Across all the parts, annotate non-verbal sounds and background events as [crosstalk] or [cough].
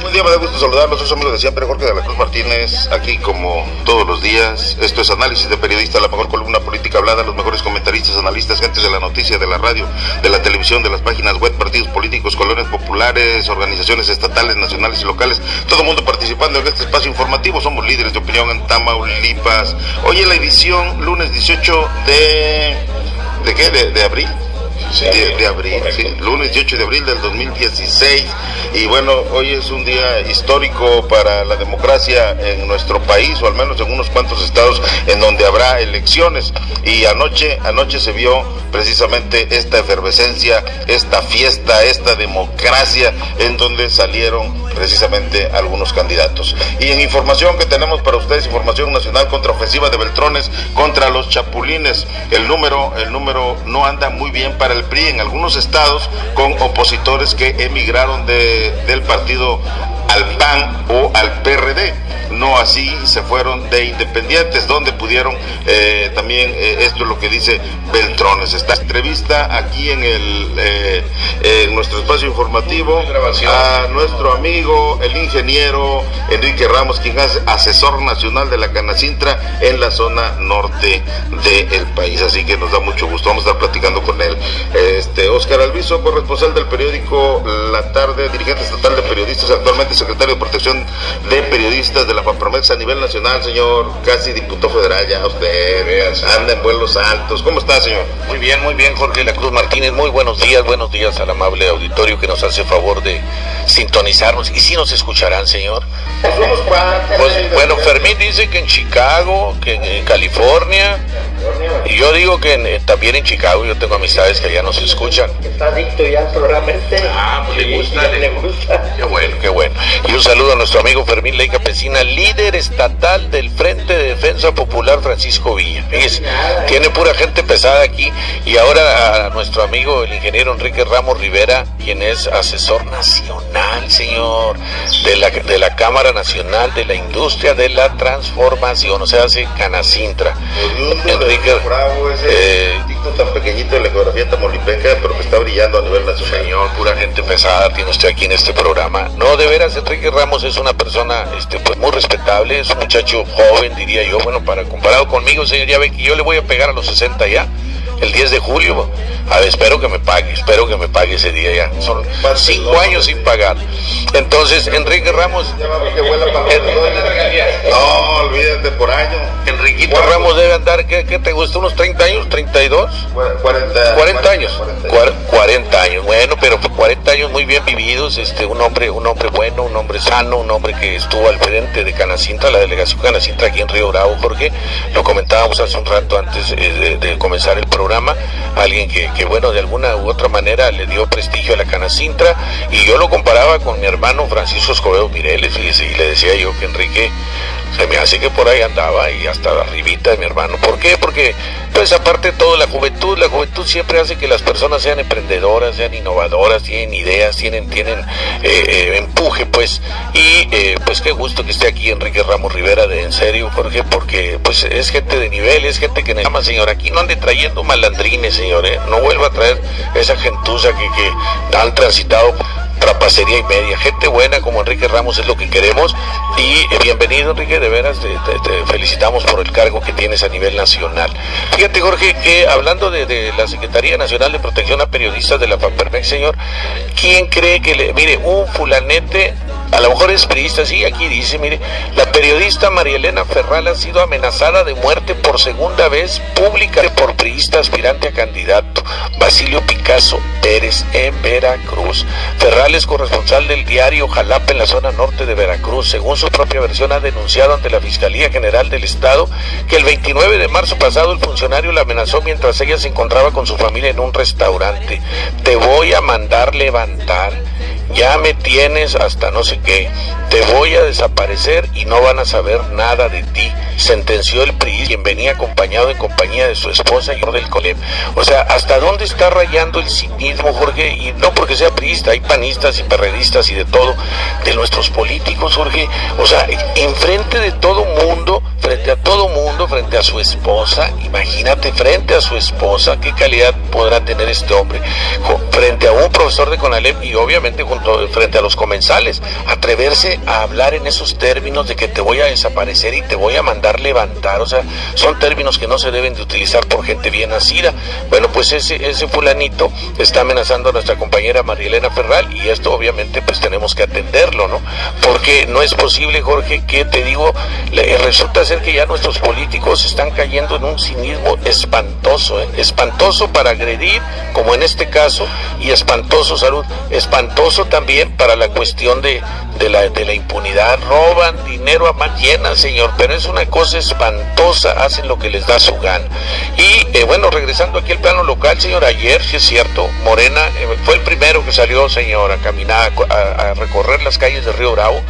Buen día, me da gusto saludarlos. Soy su amigo de siempre, Jorge de la Cruz Martínez, aquí como todos los días. Esto es Análisis de Periodista, la mejor columna política hablada, los mejores comentaristas, analistas, gentes de la noticia, de la radio, de la televisión, de las páginas web, partidos políticos, colonias populares, organizaciones estatales, nacionales y locales. Todo el mundo participando en este espacio informativo. Somos líderes de opinión en Tamaulipas. Hoy en la edición, lunes 18 de... ¿De qué? ¿De, de abril? De, de, abril, sí, lunes 18 de abril del 2016. Y bueno, hoy es un día histórico para la democracia en nuestro país, o al menos en unos cuantos estados en donde habrá elecciones. Y anoche, anoche se vio precisamente esta efervescencia, esta fiesta, esta democracia, en donde salieron precisamente algunos candidatos. Y en información que tenemos para ustedes, información nacional contraofensiva de Beltrones contra los Chapulines. El número, el número no anda muy bien para el PRI en algunos estados con opositores que emigraron de, del partido al PAN o al PRD. No así se fueron de independientes, donde pudieron eh, también, eh, esto es lo que dice Beltrones. Esta entrevista aquí en, el, eh, en nuestro espacio informativo a nuestro amigo, el ingeniero Enrique Ramos, quien es asesor nacional de la Canacintra en la zona norte del país. Así que nos da mucho gusto, vamos a estar platicando con él. Este, Oscar Alviso, corresponsal del periódico La Tarde, dirigente estatal de periodistas, actualmente secretario de Protección de Periodistas de la FAPROMEX a nivel nacional, señor, casi diputado federal ya usted, anda en vuelos altos. ¿Cómo está, señor? Muy bien, muy bien, Jorge La Cruz Martínez. Muy buenos días, buenos días al amable auditorio que nos hace favor de sintonizarnos. ¿Y si nos escucharán, señor? Pues bueno, Fermín dice que en Chicago, que en, en California, y yo digo que en, también en Chicago yo tengo amistades que allá nos escuchan. Está adicto ya al programa. Ah, pues le gusta, le, gusta. Qué bueno, qué bueno. Y un saludo a nuestro amigo Fermín Ley Campesina, líder estatal del Frente de Defensa Popular Francisco Villa. Fíjese, tiene pura gente pesada aquí. Y ahora a nuestro amigo el ingeniero Enrique Ramos Rivera, quien es asesor nacional, señor, de la, de la Cámara Nacional de la Industria de la Transformación, o sea, hace Canacintra. Enrique tan pequeñito de la geografía tamaulipeca, pero que está brillando a nivel nacional. Señor, pura gente pesada tiene usted aquí en este programa. No, de veras, Enrique Ramos es una persona este, pues muy respetable, es un muchacho joven, diría yo. Bueno, para comparado conmigo, señor, ya ve que yo le voy a pegar a los 60 ya el 10 de julio. A ver, espero que me pague, espero que me pague ese día ya. Son cinco años sin pagar. Entonces, Enrique Ramos. No, olvídate por año. Enriquito Ramos debe andar, ¿qué, ¿qué, te gusta? ¿Unos 30 años? ¿32? 40, 40 años. 40, 40 años. Bueno, pero 40 años muy bien vividos. Este, un hombre, un hombre bueno, un hombre sano, un hombre que estuvo al frente de Canacintra, la delegación Canacintra aquí en Río Bravo, Jorge. Lo comentábamos hace un rato antes de, de comenzar el programa. Alguien que, bueno, de alguna u otra manera le dio prestigio a la Canacintra. Y yo lo comparaba con mi hermano Francisco Escobedo Mireles, y le decía yo que Enrique se me hace que por ahí andaba y hasta arribita de mi hermano. ¿Por qué? Porque, pues aparte de todo, la juventud, la juventud siempre hace que las personas sean emprendedoras, sean innovadoras, tienen ideas, tienen, tienen eh, eh, empuje, pues. Y eh, pues qué gusto que esté aquí Enrique Ramos Rivera, de en serio, Jorge, porque pues es gente de nivel, es gente que necesita, señor. Aquí no ande trayendo malandrines, señor, ¿eh? No vuelva a traer esa gentuza que, que han transitado trapacería y media. Gente buena como Enrique Ramos es lo que queremos. Y eh, bienvenido, Enrique, de veras, te, felicitamos por el cargo que tienes a nivel nacional. Fíjate, Jorge, que hablando de, la Secretaría Nacional de Protección a Periodistas de la FAPERMEX, señor, ¿quién cree que le, mire, un fulanete a lo mejor es periodista, sí, aquí dice, mire, la periodista María Elena Ferral ha sido amenazada de muerte por segunda vez pública por periodista aspirante a candidato, Basilio Picasso Pérez en Veracruz. Ferral es corresponsal del diario Jalapa en la zona norte de Veracruz. Según su propia versión, ha denunciado ante la Fiscalía General del Estado que el 29 de marzo pasado el funcionario la amenazó mientras ella se encontraba con su familia en un restaurante. Te voy a mandar levantar ya me tienes hasta no sé que te voy a desaparecer y no van a saber nada de ti, sentenció el PRI, quien venía acompañado en compañía de su esposa y del Colem. O sea, ¿hasta dónde está rayando el cinismo, Jorge? Y no porque sea priista, hay panistas y perredistas y de todo, de nuestros políticos, Jorge. O sea, enfrente de todo mundo, frente a todo mundo, frente a su esposa, imagínate, frente a su esposa, qué calidad podrá tener este hombre, frente a un profesor de Conalep y obviamente junto, frente a los comensales, atreverse a hablar en esos términos de que te voy a desaparecer y te voy a mandar levantar, o sea, son términos que no se deben de utilizar por gente bien nacida. Bueno, pues ese, ese fulanito está amenazando a nuestra compañera Marielena Ferral y esto obviamente pues tenemos que atenderlo, ¿no? Porque no es posible, Jorge, que te digo, resulta ser que ya nuestros políticos están cayendo en un cinismo espantoso, ¿eh? espantoso para agredir, como en este caso, y espantoso salud, espantoso también para la cuestión de, de, la, impunidad, roban dinero a más llena, señor, pero es una cosa espantosa, hacen lo que les da su gana. Y eh, bueno, regresando aquí al plano local, señor, ayer, si es cierto, Morena eh, fue el primero que salió, señor, a caminar, a, recorrer las calles de Río Bravo.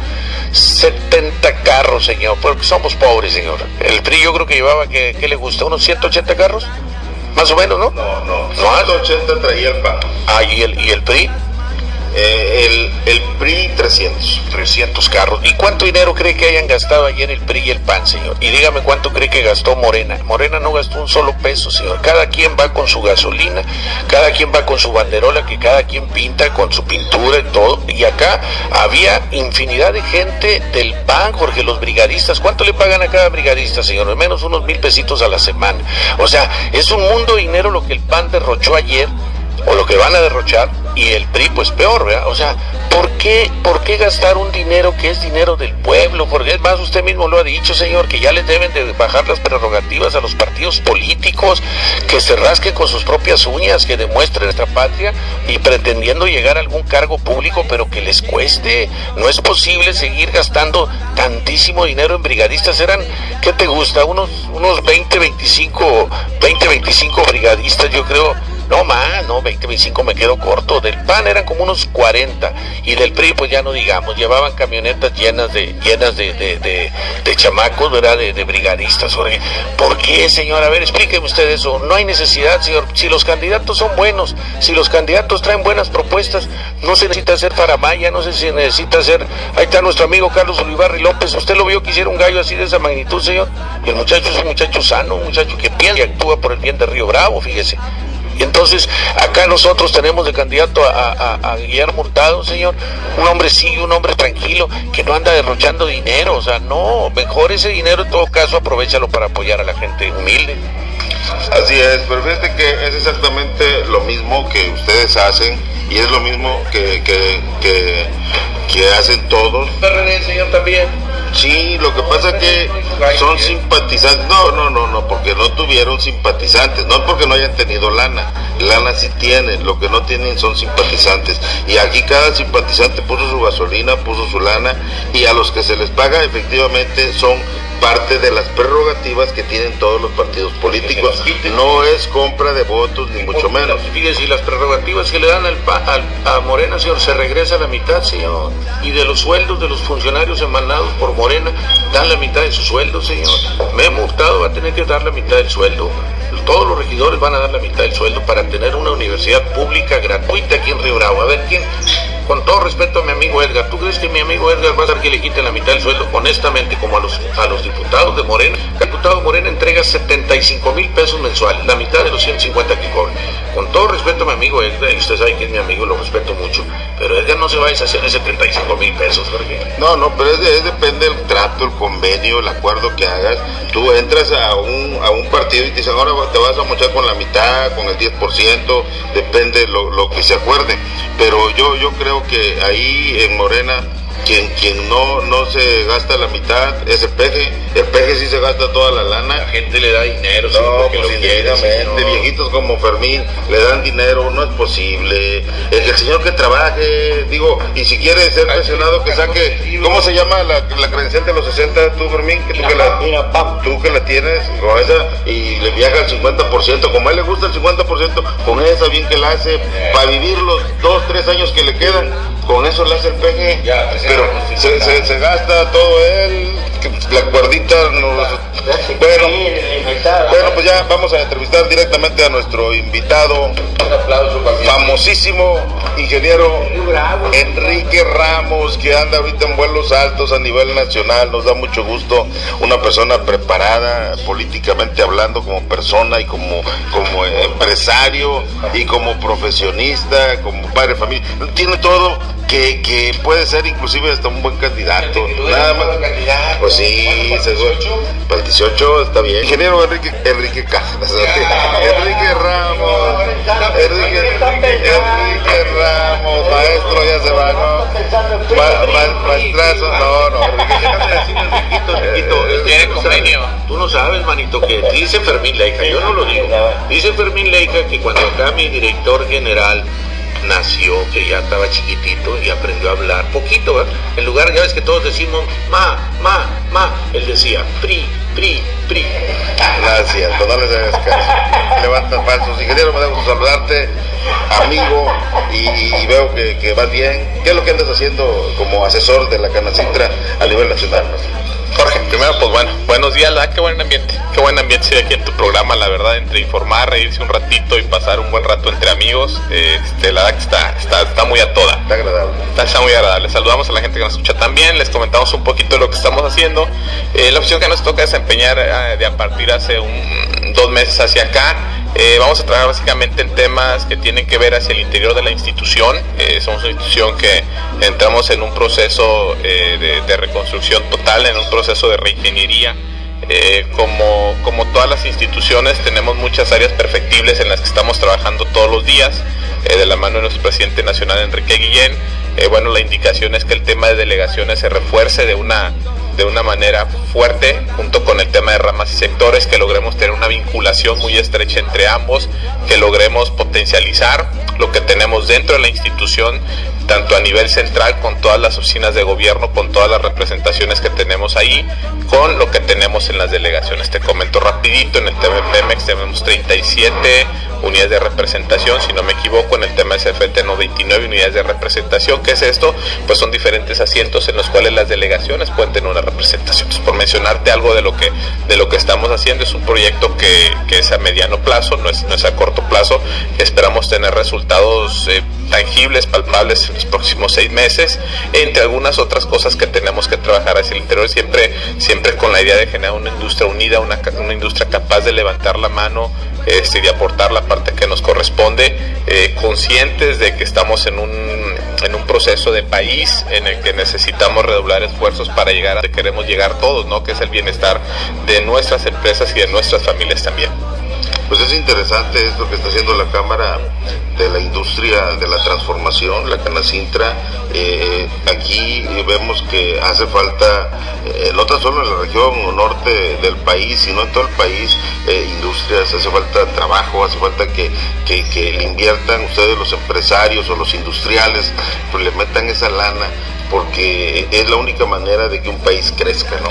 70 carros, señor, porque somos pobres, señor. El PRI yo creo que llevaba, que, le gusta? ¿Unos 180 carros? Más o menos, ¿no? No, no. 180 traía el PAN. Ah, ¿y el, y el PRI? Eh, el, el, PRI 300. 300 carros. ¿Y cuánto dinero cree que hayan gastado ayer el PRI y el PAN, señor? Y dígame cuánto cree que gastó Morena. Morena no gastó un solo peso, señor. Cada quien va con su gasolina, cada quien va con su banderola, que cada quien pinta con su pintura y todo. Y acá había infinidad de gente del PAN, Jorge, los brigadistas. ¿Cuánto le pagan a cada brigadista, señor? Al menos unos mil pesitos a la semana. O sea, es un mundo de dinero lo que el PAN derrochó ayer o lo que van a derrochar y el PRI pues peor, ¿verdad? O sea, ¿por qué, ¿por qué gastar un dinero que es dinero del pueblo? Porque es más, usted mismo lo ha dicho, señor, que ya les deben de bajar las prerrogativas a los partidos políticos, que se rasquen con sus propias uñas, que demuestren nuestra patria y pretendiendo llegar a algún cargo público, pero que les cueste. No es posible seguir gastando tantísimo dinero en brigadistas. Eran, ¿qué te gusta? Unos, unos 20, 25, 20, 25 brigadistas, yo creo no más, no, 20, 25 me quedo corto. Del PAN eran como unos 40 y del PRI pues ya no digamos, llevaban camionetas llenas de llenas de, de, chamacos, ¿verdad? De, brigadistas. ¿Por qué, señor? A ver, explíqueme usted eso. No hay necesidad, señor. Si los candidatos son buenos, si los candidatos traen buenas propuestas, no se necesita hacer faramaya, no si necesita hacer... Ahí está nuestro amigo Carlos Olivarri López. ¿Usted lo vio que hiciera un gallo así de esa magnitud, señor? Y el muchacho es un muchacho sano, un muchacho que piensa y actúa por el bien de Río Bravo, fíjese. Y entonces acá nosotros tenemos de candidato a, Guillermo Hurtado, señor, un hombre sí, un hombre tranquilo, que no anda derrochando dinero, o sea, no, mejor ese dinero en todo caso aprovechalo para apoyar a la gente humilde. Así es, pero fíjate que es exactamente lo mismo que ustedes hacen y es lo mismo que, que, que, que hacen todos. PRD, señor, también. Sí, lo que pasa es que son simpatizantes. No, no, no, no, porque no tuvieron simpatizantes. No porque no hayan tenido lana. Lana sí tienen. Lo que no tienen son simpatizantes. Y aquí cada simpatizante puso su gasolina, puso su lana. Y a los que se les paga efectivamente son parte de las prerrogativas que tienen todos los partidos políticos. No es compra de votos, ni mucho menos. Fíjese, y las prerrogativas que le dan al, a Morena, señor, se regresa la mitad, señor. Y de los sueldos de los funcionarios emanados por Morena, dan la mitad de su sueldo, señor. Me he Hurtado va a tener que dar la mitad del sueldo. Todos los regidores van a dar la mitad del sueldo para tener una universidad pública gratuita aquí en Río Bravo. A ver, ¿quién? Con todo respeto a mi amigo Edgar, ¿tú crees que mi amigo Edgar va a dar que le quiten la mitad del sueldo? Honestamente, como a los, a los diputados de Morena. El diputado Morena entrega 75 mil pesos mensuales, la mitad de los 150 que cobra. Con todo respeto a mi amigo Edgar, y usted sabe que es mi amigo, lo respeto mucho, pero Edgar no se va a deshacer de 75 mil pesos, Jorge. No, no, pero es, depende del trato, el convenio, el acuerdo que hagas. Tú entras a un, a un partido y te dicen, ahora te vas a mochar con la mitad, con el 10%, depende lo, lo que se acuerde. Pero yo, yo creo que ahí en Morena quien, quien no, no se gasta la mitad es el peje. El peje sí se gasta toda la lana. La gente le da dinero, no, pues lo viejitos como Fermín le dan dinero, no es posible. El, el señor que trabaje, digo, y si quiere ser pensionado, que saque, ¿cómo se llama la, la credencial de los 60 tú, Fermín? Que tú, que la, tú que la tienes con esa y le viaja el 50%, como a él le gusta el 50%, con esa bien que la hace, para vivir los dos, tres años que le quedan, con eso le hace el peje. Ya, pero se, se, se gasta todo él, la cuerdita nos... Bueno, bueno, pues ya vamos a entrevistar directamente a nuestro invitado, famosísimo ingeniero Enrique Ramos, que anda ahorita en vuelos altos a nivel nacional. Nos da mucho gusto, una persona preparada políticamente hablando como persona y como, como empresario y como profesionista, como padre de familia. Tiene todo que, que puede ser inclusive hasta un buen candidato. Nada más. Pues sí, seguro. Para el 18 está bien. Ingeniero Enrique, Enrique Ramos. Enrique, Enrique Ramos, maestro, ya se va, ¿no? Ma- ma- maestrazo, no, no, Enrique, déjame decirle, Enriquito, Enriquito, Tiene convenio. Tú no sabes, manito, que dice Fermín Leica, yo no lo digo. Dice Fermín Leica que cuando acá mi director general nació, que ya estaba chiquitito y aprendió a hablar poquito. En lugar, ya ves que todos decimos ma, ma, ma, él decía pri, pri, pri. Gracias, no les hagas caso. Levanta falsos. Ingeniero, me da saludarte, amigo, y, veo que, que vas bien. ¿Qué es lo que andas haciendo como asesor de la Canacintra a nivel nacional? Jorge, primero pues bueno, buenos días, la verdad, qué buen ambiente, qué buen ambiente sí, aquí en tu programa, la verdad, entre informar, reírse un ratito y pasar un buen rato entre amigos, este, la verdad que está, está, está muy a toda. Está agradable. Está, está muy agradable. Saludamos a la gente que nos escucha también, les comentamos un poquito de lo que estamos haciendo. Eh, la opción que nos toca desempeñar eh, de a partir hace un, dos meses hacia acá, eh, vamos a trabajar básicamente en temas que tienen que ver hacia el interior de la institución. Eh, somos una institución que entramos en un proceso eh, de, de reconstrucción total, en un proceso de reingeniería. Eh, como, como todas las instituciones tenemos muchas áreas perfectibles en las que estamos trabajando todos los días, de la mano de nuestro presidente nacional Enrique Guillén. Bueno, la indicación es que el tema de delegaciones se refuerce de una, de una manera fuerte junto con el tema de ramas y sectores, que logremos tener una vinculación muy estrecha entre ambos, que logremos potencializar lo que tenemos dentro de la institución, tanto a nivel central con todas las oficinas de gobierno, con todas las representaciones que tenemos ahí, con lo que tenemos en las delegaciones. Te comento rapidito, en el tema de Pemex tenemos 37 unidades de representación, si no me equivoco, en el tema de CFT no 29 unidades de representación. ¿Qué es esto? Pues son diferentes asientos en los cuales las delegaciones pueden tener una representación. Entonces, por mencionarte algo de lo que de lo que estamos haciendo, es un proyecto que, que es a mediano plazo, no es, no es a corto plazo. Esperamos tener resultados eh, tangibles, palpables en los próximos seis meses, entre algunas otras cosas que tenemos que trabajar hacia el interior, siempre, siempre con la idea de generar una industria unida, una, una industria capaz de levantar la mano este, y de aportar la parte que nos corresponde, eh, conscientes de que estamos en un, en un proceso de país en el que necesitamos redoblar esfuerzos para llegar a donde queremos llegar todos, ¿no? que es el bienestar de nuestras empresas y de nuestras familias también. Pues es interesante esto que está haciendo la Cámara de la Industria de la Transformación, la Canacintra. Eh, aquí vemos que hace falta, eh, no tan solo en la región norte del país, sino en todo el país, eh, industrias, hace falta trabajo, hace falta que, que, que le inviertan ustedes los empresarios o los industriales, pues le metan esa lana porque es la única manera de que un país crezca, ¿no?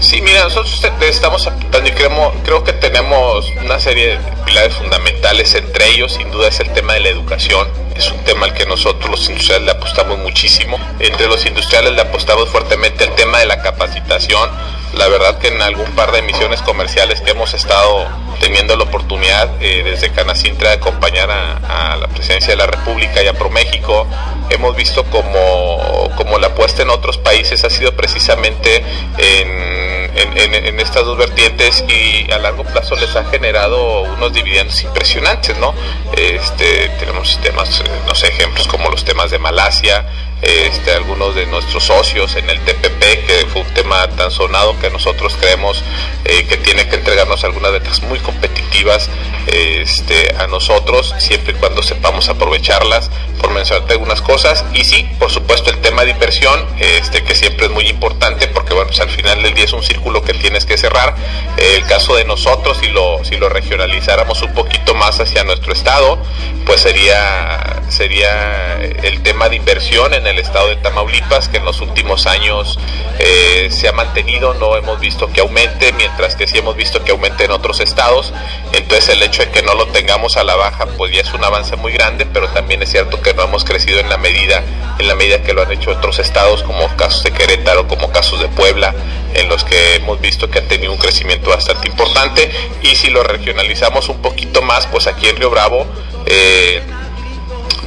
Sí, mira, nosotros estamos creo, creo que tenemos una serie de pilares fundamentales, entre ellos sin duda es el tema de la educación, es un tema al que nosotros los industriales le apostamos muchísimo, entre los industriales le apostamos fuertemente el tema de la capacitación, la verdad que en algún par de misiones comerciales que hemos estado teniendo la oportunidad eh, desde Canacintra de acompañar a, a la presidencia de la República y a ProMéxico, hemos visto como, como la apuesta en otros países ha sido precisamente en, en- estas dos vertientes y a largo plazo les ha generado unos dividendos impresionantes, ¿no? Este, tenemos temas, eh, no sé, ejemplos como los temas de Malasia, este, algunos de nuestros socios en el TPP, que fue un tema tan sonado que nosotros creemos eh, que tiene que entregarnos algunas ventas muy competitivas este, a nosotros, siempre y cuando sepamos aprovecharlas, por mencionarte algunas cosas. Y sí, por supuesto, el tema de inversión, este, que siempre es muy importante, porque bueno, pues al final del día es un círculo que tienes que cerrar. El caso de nosotros, si lo, si lo regionalizáramos un poquito más hacia nuestro estado, pues sería, sería el tema de inversión en el estado de Tamaulipas, que en los últimos años eh, se ha mantenido, no hemos visto que aumente, mientras que sí hemos visto que aumente en otros estados. Entonces el hecho de que no lo tengamos a la baja, pues ya es un avance muy grande, pero también es cierto que no hemos crecido en la medida en la medida que lo han hecho otros estados, como casos de Querétaro, como casos de Puebla, en los que hemos visto que han tenido un crecimiento bastante importante. Y si lo regionalizamos un poquito más, pues aquí en Río Bravo, eh,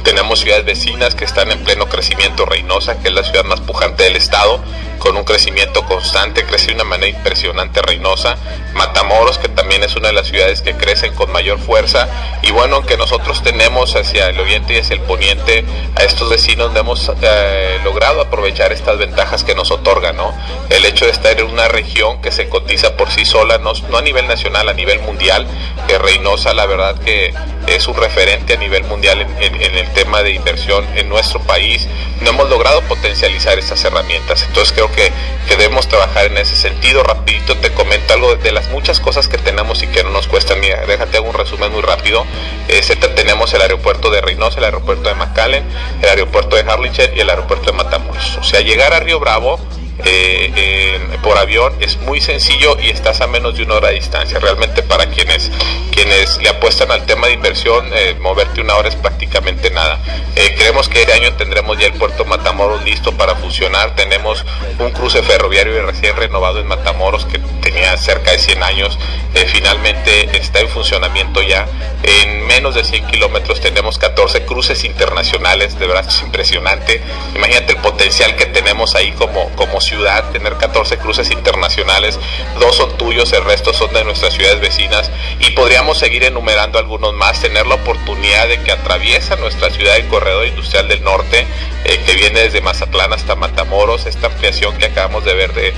tenemos ciudades vecinas que están en pleno crecimiento. Reynosa, que es la ciudad más pujante del estado, con un crecimiento constante, crece de una manera impresionante Reynosa, Matamoros, que también es una de las ciudades que crecen con mayor fuerza, y bueno, aunque nosotros tenemos hacia el oriente y hacia el poniente a estos vecinos, hemos eh, logrado aprovechar estas ventajas que nos otorgan, ¿no? El hecho de estar en una región que se cotiza por sí sola, no, a nivel nacional, a nivel mundial, que Reynosa la verdad que es un referente a nivel mundial en, en el tema de inversión en nuestro país, no hemos logrado potencializar estas herramientas, entonces creo que, que, debemos trabajar en ese sentido. Rapidito te comento algo de las muchas cosas que tenemos y que no nos cuestan. Mira, déjate hago un resumen muy rápido. Eh, tenemos el aeropuerto de Reynosa, el aeropuerto de McAllen, el aeropuerto de Harlingen y el aeropuerto de Matamoros. O sea, llegar a Río Bravo eh, por avión es muy sencillo y estás a menos de una hora de distancia. Realmente para quienes, quienes le apuestan al tema de inversión, eh, moverte una hora es prácticamente nada. Eh, creemos que este año tendremos ya el puerto Matamoros listo para funcionar. Tenemos un cruce ferroviario recién renovado en Matamoros que tenía cerca de 100 años. Eh, finalmente está en funcionamiento ya. En menos de 100 kilómetros tenemos 14 cruces internacionales. De verdad es impresionante. Imagínate el potencial que tenemos ahí como, como ciudad, tener 14 cruces internacionales, dos son tuyos, el resto son de nuestras ciudades vecinas y podríamos seguir enumerando algunos más, tener la oportunidad de que atraviesa nuestra ciudad el corredor industrial del norte, eh, que viene desde Mazatlán hasta Matamoros, esta ampliación que acabamos de ver de,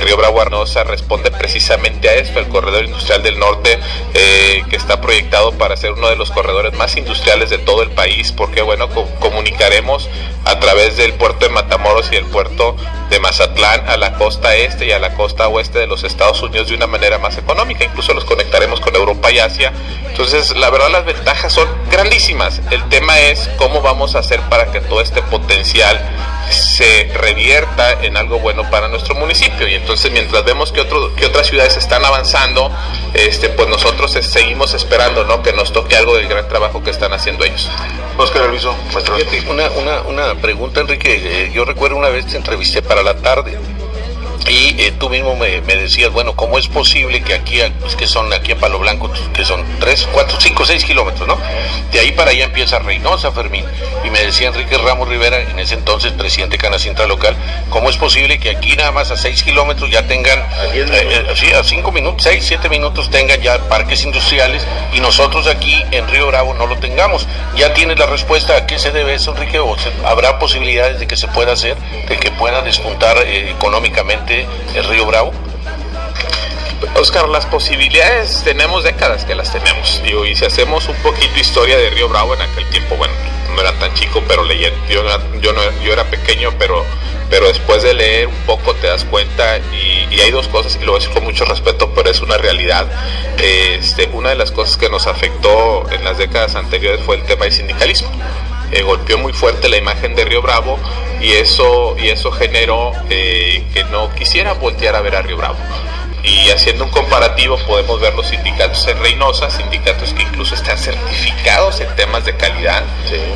Río Bravo Arnosa responde precisamente a esto, el corredor industrial del norte eh, que está proyectado para ser uno de los corredores más industriales de todo el país, porque bueno, comunicaremos a través del puerto de Matamoros y el puerto de Mazatlán a la costa este y a la costa oeste de los Estados Unidos de una manera más económica, incluso los conectaremos con Europa y Asia. Entonces, la verdad las ventajas son grandísimas. El tema es cómo vamos a hacer para que todo este potencial se revierta en algo bueno para nuestro municipio. Y entonces mientras vemos que, otro, que otras ciudades están avanzando, este, pues nosotros seguimos esperando ¿no? que nos toque algo del gran trabajo que están haciendo ellos. Oscar Alviso, una, una, una pregunta, Enrique. Eh, yo recuerdo una vez te entrevisté para la tarde y eh, tú mismo me, decías, bueno, ¿cómo es posible que aquí, pues que son aquí a Palo Blanco, que son 3, 4, 5, 6 kilómetros, ¿no? De ahí para allá empieza Reynosa, Fermín. Y me decía Enrique Ramos Rivera, en ese entonces presidente de Canacintra Local, ¿cómo es posible que aquí nada más a 6 kilómetros ya tengan, eh, eh, sí, a 5 minutos, 6, 7 minutos tengan ya parques industriales y nosotros aquí en Río Bravo no lo tengamos? ¿Ya tienes la respuesta a qué se debe eso, Enrique? ¿O habrá posibilidades de que se pueda hacer, de que pueda despuntar económicamente? El Río Bravo? Oscar, las posibilidades tenemos décadas que las tenemos. y si hacemos un poquito historia de Río Bravo en aquel tiempo, bueno, no era tan chico, pero leí, yo, yo, no, yo era pequeño, pero, pero después de leer un poco te das cuenta y, hay dos cosas, y lo voy a decir con mucho respeto, pero es una realidad. Este, una de las cosas que nos afectó en las décadas anteriores fue el tema del sindicalismo. Eh, golpeó muy fuerte la imagen de Río Bravo y eso, y eso generó eh, que no quisiera voltear a ver a Río Bravo. Y haciendo un comparativo podemos ver los sindicatos en Reynosa, sindicatos que incluso están certificados en temas de calidad,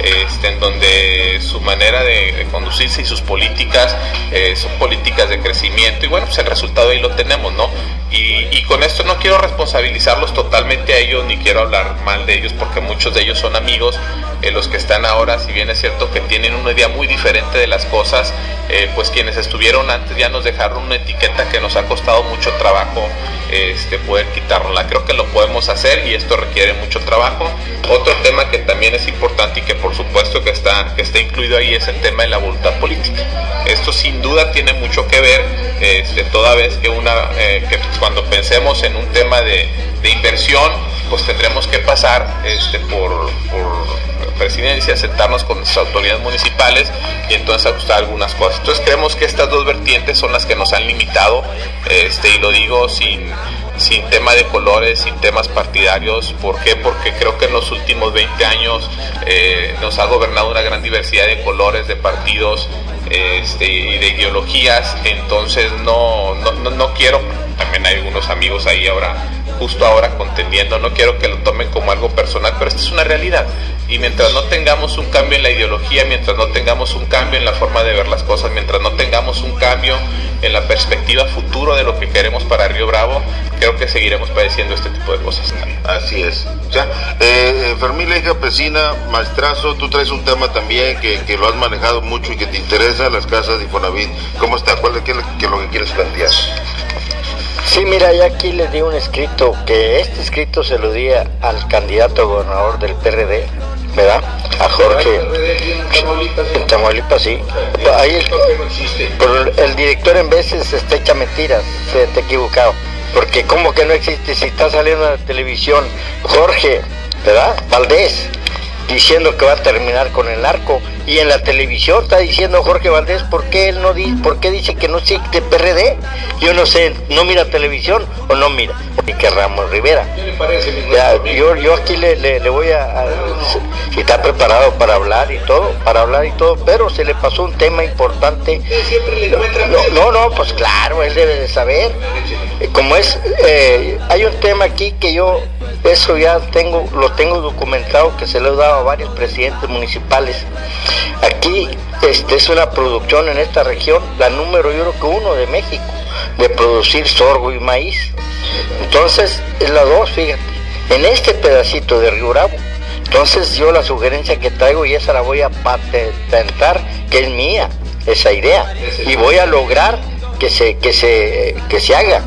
este, en donde su manera de, conducirse y sus políticas eh, son políticas de crecimiento y bueno, pues el resultado ahí lo tenemos, ¿no? Y, con esto no quiero responsabilizarlos totalmente a ellos ni quiero hablar mal de ellos porque muchos de ellos son amigos, eh, los que están ahora, si bien es cierto que tienen una idea muy diferente de las cosas, eh, pues quienes estuvieron antes ya nos dejaron una etiqueta que nos ha costado mucho trabajo este, poder quitarla. Creo que lo podemos hacer y esto requiere mucho trabajo. Otro tema que también es importante y que por supuesto que está, que está incluido ahí es el tema de la voluntad política. Esto sin duda tiene mucho que ver, este, toda vez que, una, eh, que cuando pensemos en un tema de, inversión, pues tendremos que pasar este, por, presidencia, sentarnos con nuestras autoridades municipales y entonces ajustar algunas cosas. Entonces creemos que estas dos vertientes son las que nos han limitado, este, y lo digo sin, sin tema de colores, sin temas partidarios. ¿Por qué? Porque creo que en los últimos 20 años eh, nos ha gobernado una gran diversidad de colores, de partidos este, y de ideologías. Entonces no, no, no quiero también hay algunos amigos ahí ahora, justo ahora contendiendo. No quiero que lo tomen como algo personal, pero esta es una realidad. Y mientras no tengamos un cambio en la ideología, mientras no tengamos un cambio en la forma de ver las cosas, mientras no tengamos un cambio en la perspectiva futuro de lo que queremos para Río Bravo, creo que seguiremos padeciendo este tipo de cosas. Así es. Ya, eh, Fermín Leija Pesina, maestrazo, tú traes un tema también que, que, lo has manejado mucho y que te interesa, las casas de Infonavit. ¿Cómo está? ¿Cuál es, qué, qué lo que quieres plantear? Sí, mira, ya aquí le di un escrito, que este escrito se lo di al candidato gobernador del PRD, ¿verdad? A Jorge. En Tamaulipas, sí. Ahí el, el director en veces está hecha mentiras, se te equivocado. Porque como que no existe, si está saliendo en la televisión Jorge, ¿verdad? Valdés, diciendo que va a terminar con el arco. Y en la televisión está diciendo Jorge Valdés por qué él no dice por qué dice que no existe PRD yo no sé no mira televisión o no mira y que Ramos Rivera. ¿qué le parece ya, yo, yo aquí le, le, le voy a, a si está preparado para hablar y todo para hablar y todo pero se le pasó un tema importante. No, no no pues claro él debe de saber. Como es eh, hay un tema aquí que yo eso ya tengo, lo tengo documentado que se lo he dado a varios presidentes municipales. Aquí este, es una producción en esta región, la número yo creo que uno de México, de producir sorgo y maíz. Entonces, es la dos, fíjate, en este pedacito de Río Bravo. Entonces yo la sugerencia que traigo y esa la voy a patentar, que es mía, esa idea, y voy a lograr que se, que se, que se haga.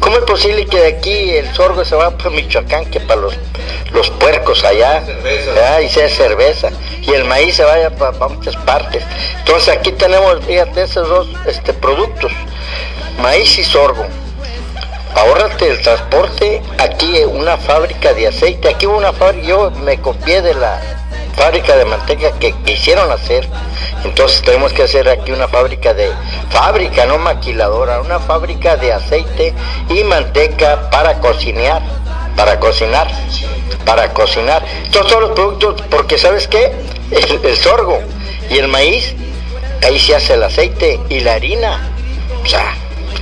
¿Cómo es posible que de aquí el sorgo se va para Michoacán, que para los, los puercos allá, ¿verdad? y sea cerveza, y el maíz se vaya para, para, muchas partes? Entonces aquí tenemos, fíjate, esos dos este, productos, maíz y sorgo. Ahórrate el transporte, aquí una fábrica de aceite, aquí una fábrica, yo me copié de la fábrica de manteca que quisieron hacer. Entonces tenemos que hacer aquí una fábrica de fábrica, no maquiladora, una fábrica de aceite y manteca para cocinar, para cocinar, para cocinar. Son los productos, porque sabes qué, el, el sorgo y el maíz, ahí se hace el aceite y la harina. O sea,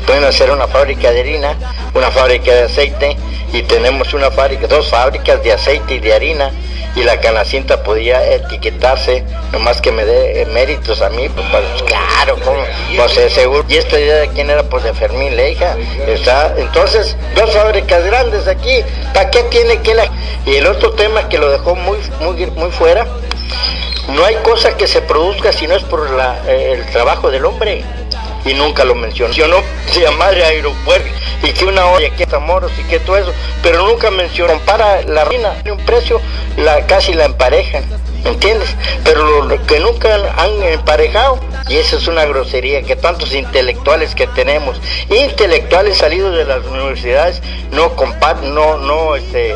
pueden hacer una fábrica de harina, una fábrica de aceite y tenemos una fábrica, dos fábricas de aceite y de harina y la canacinta podía etiquetarse, nomás que me dé méritos a mí, pues, pues claro, ¿cómo? pues eh, seguro. Y esta idea de quién era, pues de Fermín Leija, está, entonces, dos fábricas grandes aquí, ¿para qué tiene que la... Y el otro tema que lo dejó muy, muy, muy fuera, no hay cosa que se produzca si no es por la, eh, el trabajo del hombre y nunca lo mencionó. Se llama aeropuerto y que una olla, que Tamoros y que todo eso, pero nunca mencionó. Compara la reina un precio, la casi la emparejan, ¿entiendes? Pero lo que nunca han emparejado, y eso es una grosería que tantos intelectuales que tenemos, intelectuales salidos de las universidades, no comparten, no, no, este,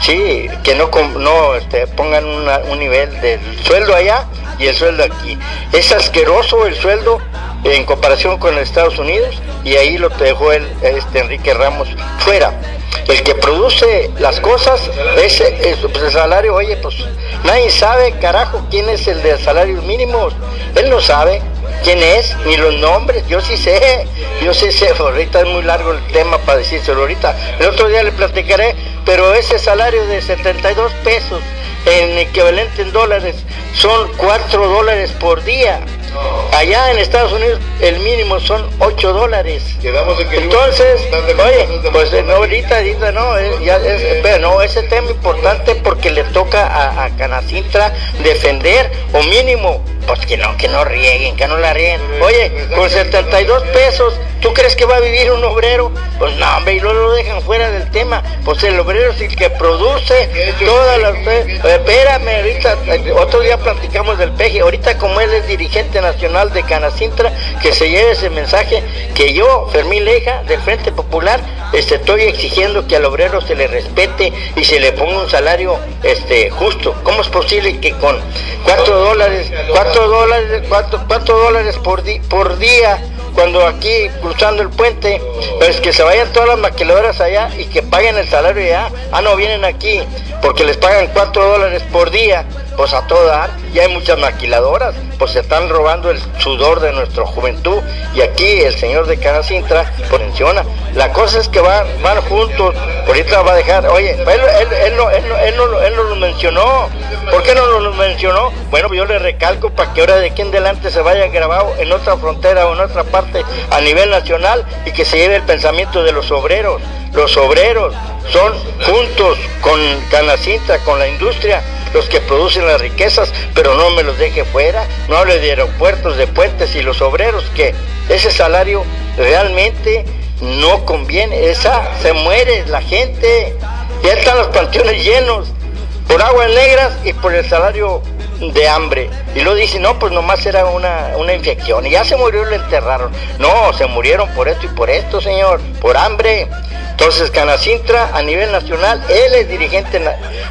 sí, que no, no este, pongan una, un nivel del sueldo allá y el sueldo aquí. Es asqueroso el sueldo en comparación con Estados Unidos y ahí lo dejó el, este Enrique Ramos fuera. El que produce las cosas es, es pues el salario, oye, pues nadie sabe, carajo, quién es el de salarios mínimos. Él no sabe quién es, ni los nombres, yo sí sé, yo sí sé, [laughs] ahorita es muy largo el tema para decírselo ahorita. El otro día le platicaré, pero ese salario de 72 pesos en equivalente en dólares son 4 dólares por día. Allá en Estados Unidos el mínimo son 8 dólares. Entonces, oye, pues no, ahorita, ahorita no, es, ya es, pero no, ese tema importante porque le toca a, a Canacintra defender o mínimo, pues que no, que no rieguen, que no la rieguen. Oye, con 72 pesos, ¿tú crees que va a vivir un obrero? Pues no, hombre, y luego lo dejan fuera del tema. Pues el obrero es el que produce todas las... Espérame, ahorita, otro día platicamos del peje, ahorita como él es dirigente nacional de Canacintra, que se lleve ese mensaje que yo, Fermín Leja, del Frente Popular, este, estoy exigiendo que al obrero se le respete y se le ponga un salario este, justo. ¿Cómo es posible que con cuatro dólares, cuatro dólares, dólares por, di, por día, cuando aquí cruzando el puente, pues que se vayan todas las maquiladoras allá y que paguen el salario allá. Ah, no, vienen aquí porque les pagan cuatro dólares por día pues a todo dar, y hay muchas maquiladoras, pues se están robando el sudor de nuestra juventud, y aquí el señor de Canacintra pues, menciona, la cosa es que van, van juntos, ahorita va a dejar, oye, él, él, él, no, él, no, él, no, él no lo mencionó, ¿por qué no lo mencionó? Bueno, yo le recalco para que ahora de aquí en adelante se vaya grabado en otra frontera o en otra parte a nivel nacional y que se lleve el pensamiento de los obreros. Los obreros son juntos con Canacintra, con la industria, los que producen las riquezas, pero no me los deje fuera, no hable de aeropuertos, de puentes y los obreros, que ese salario realmente no conviene, esa se muere la gente, ya están los panteones llenos por aguas negras y por el salario de hambre. Y luego dice, no, pues nomás era una, una infección. Y ya se murió y lo enterraron. No, se murieron por esto y por esto, señor, por hambre. Entonces Canacintra a nivel nacional, él es dirigente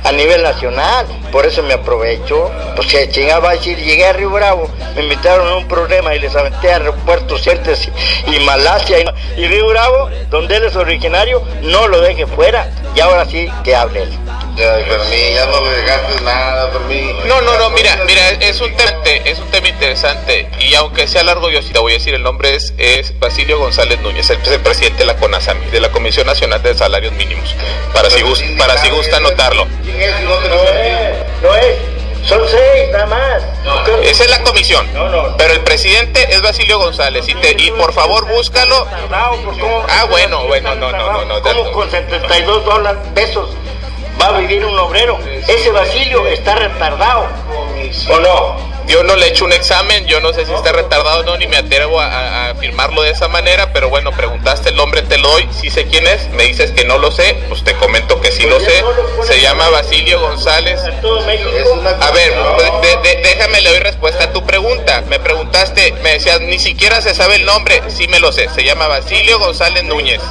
a nivel nacional, por eso me aprovecho. Pues si chingaba a decir, llegué a Río Bravo, me invitaron a un problema y les aventé a aeropuertos Cientes y, Malasia y, Río Bravo, donde él es originario, no lo deje fuera y ahora sí que hable él. Ya, mí, ya no le dejaste nada, mí. No, no, no, mira, mira, es un tema, es un tema interesante y aunque sea largo, yo sí te voy a decir, el nombre es, es Basilio González Núñez, el, presidente de la CONASAMI, de la Comisión Nacional de Salarios Mínimos, para si, gusta, anotarlo. ¿Quién es? No, es, no es. Son seis nada más. Esa es la comisión. Pero el presidente es Basilio González. Y, te, y por favor búscalo. Ah, bueno, bueno, no, no, no. no, ¿Cómo con 72 dólares, pesos va a vivir un obrero? Ese Basilio está retardado. ¿O no? Yo no le he hecho un examen, yo no sé si está retardado o no, ni me atrevo a, afirmarlo de esa manera, pero bueno, preguntaste el nombre, te lo doy, si sé quién es, me dices que no lo sé, pues te comento que sí lo sé, se llama Basilio González. A ver, déjame le doy respuesta a tu pregunta, me preguntaste, me decías, ni siquiera se sabe el nombre, sí me lo sé, se llama Basilio González Núñez.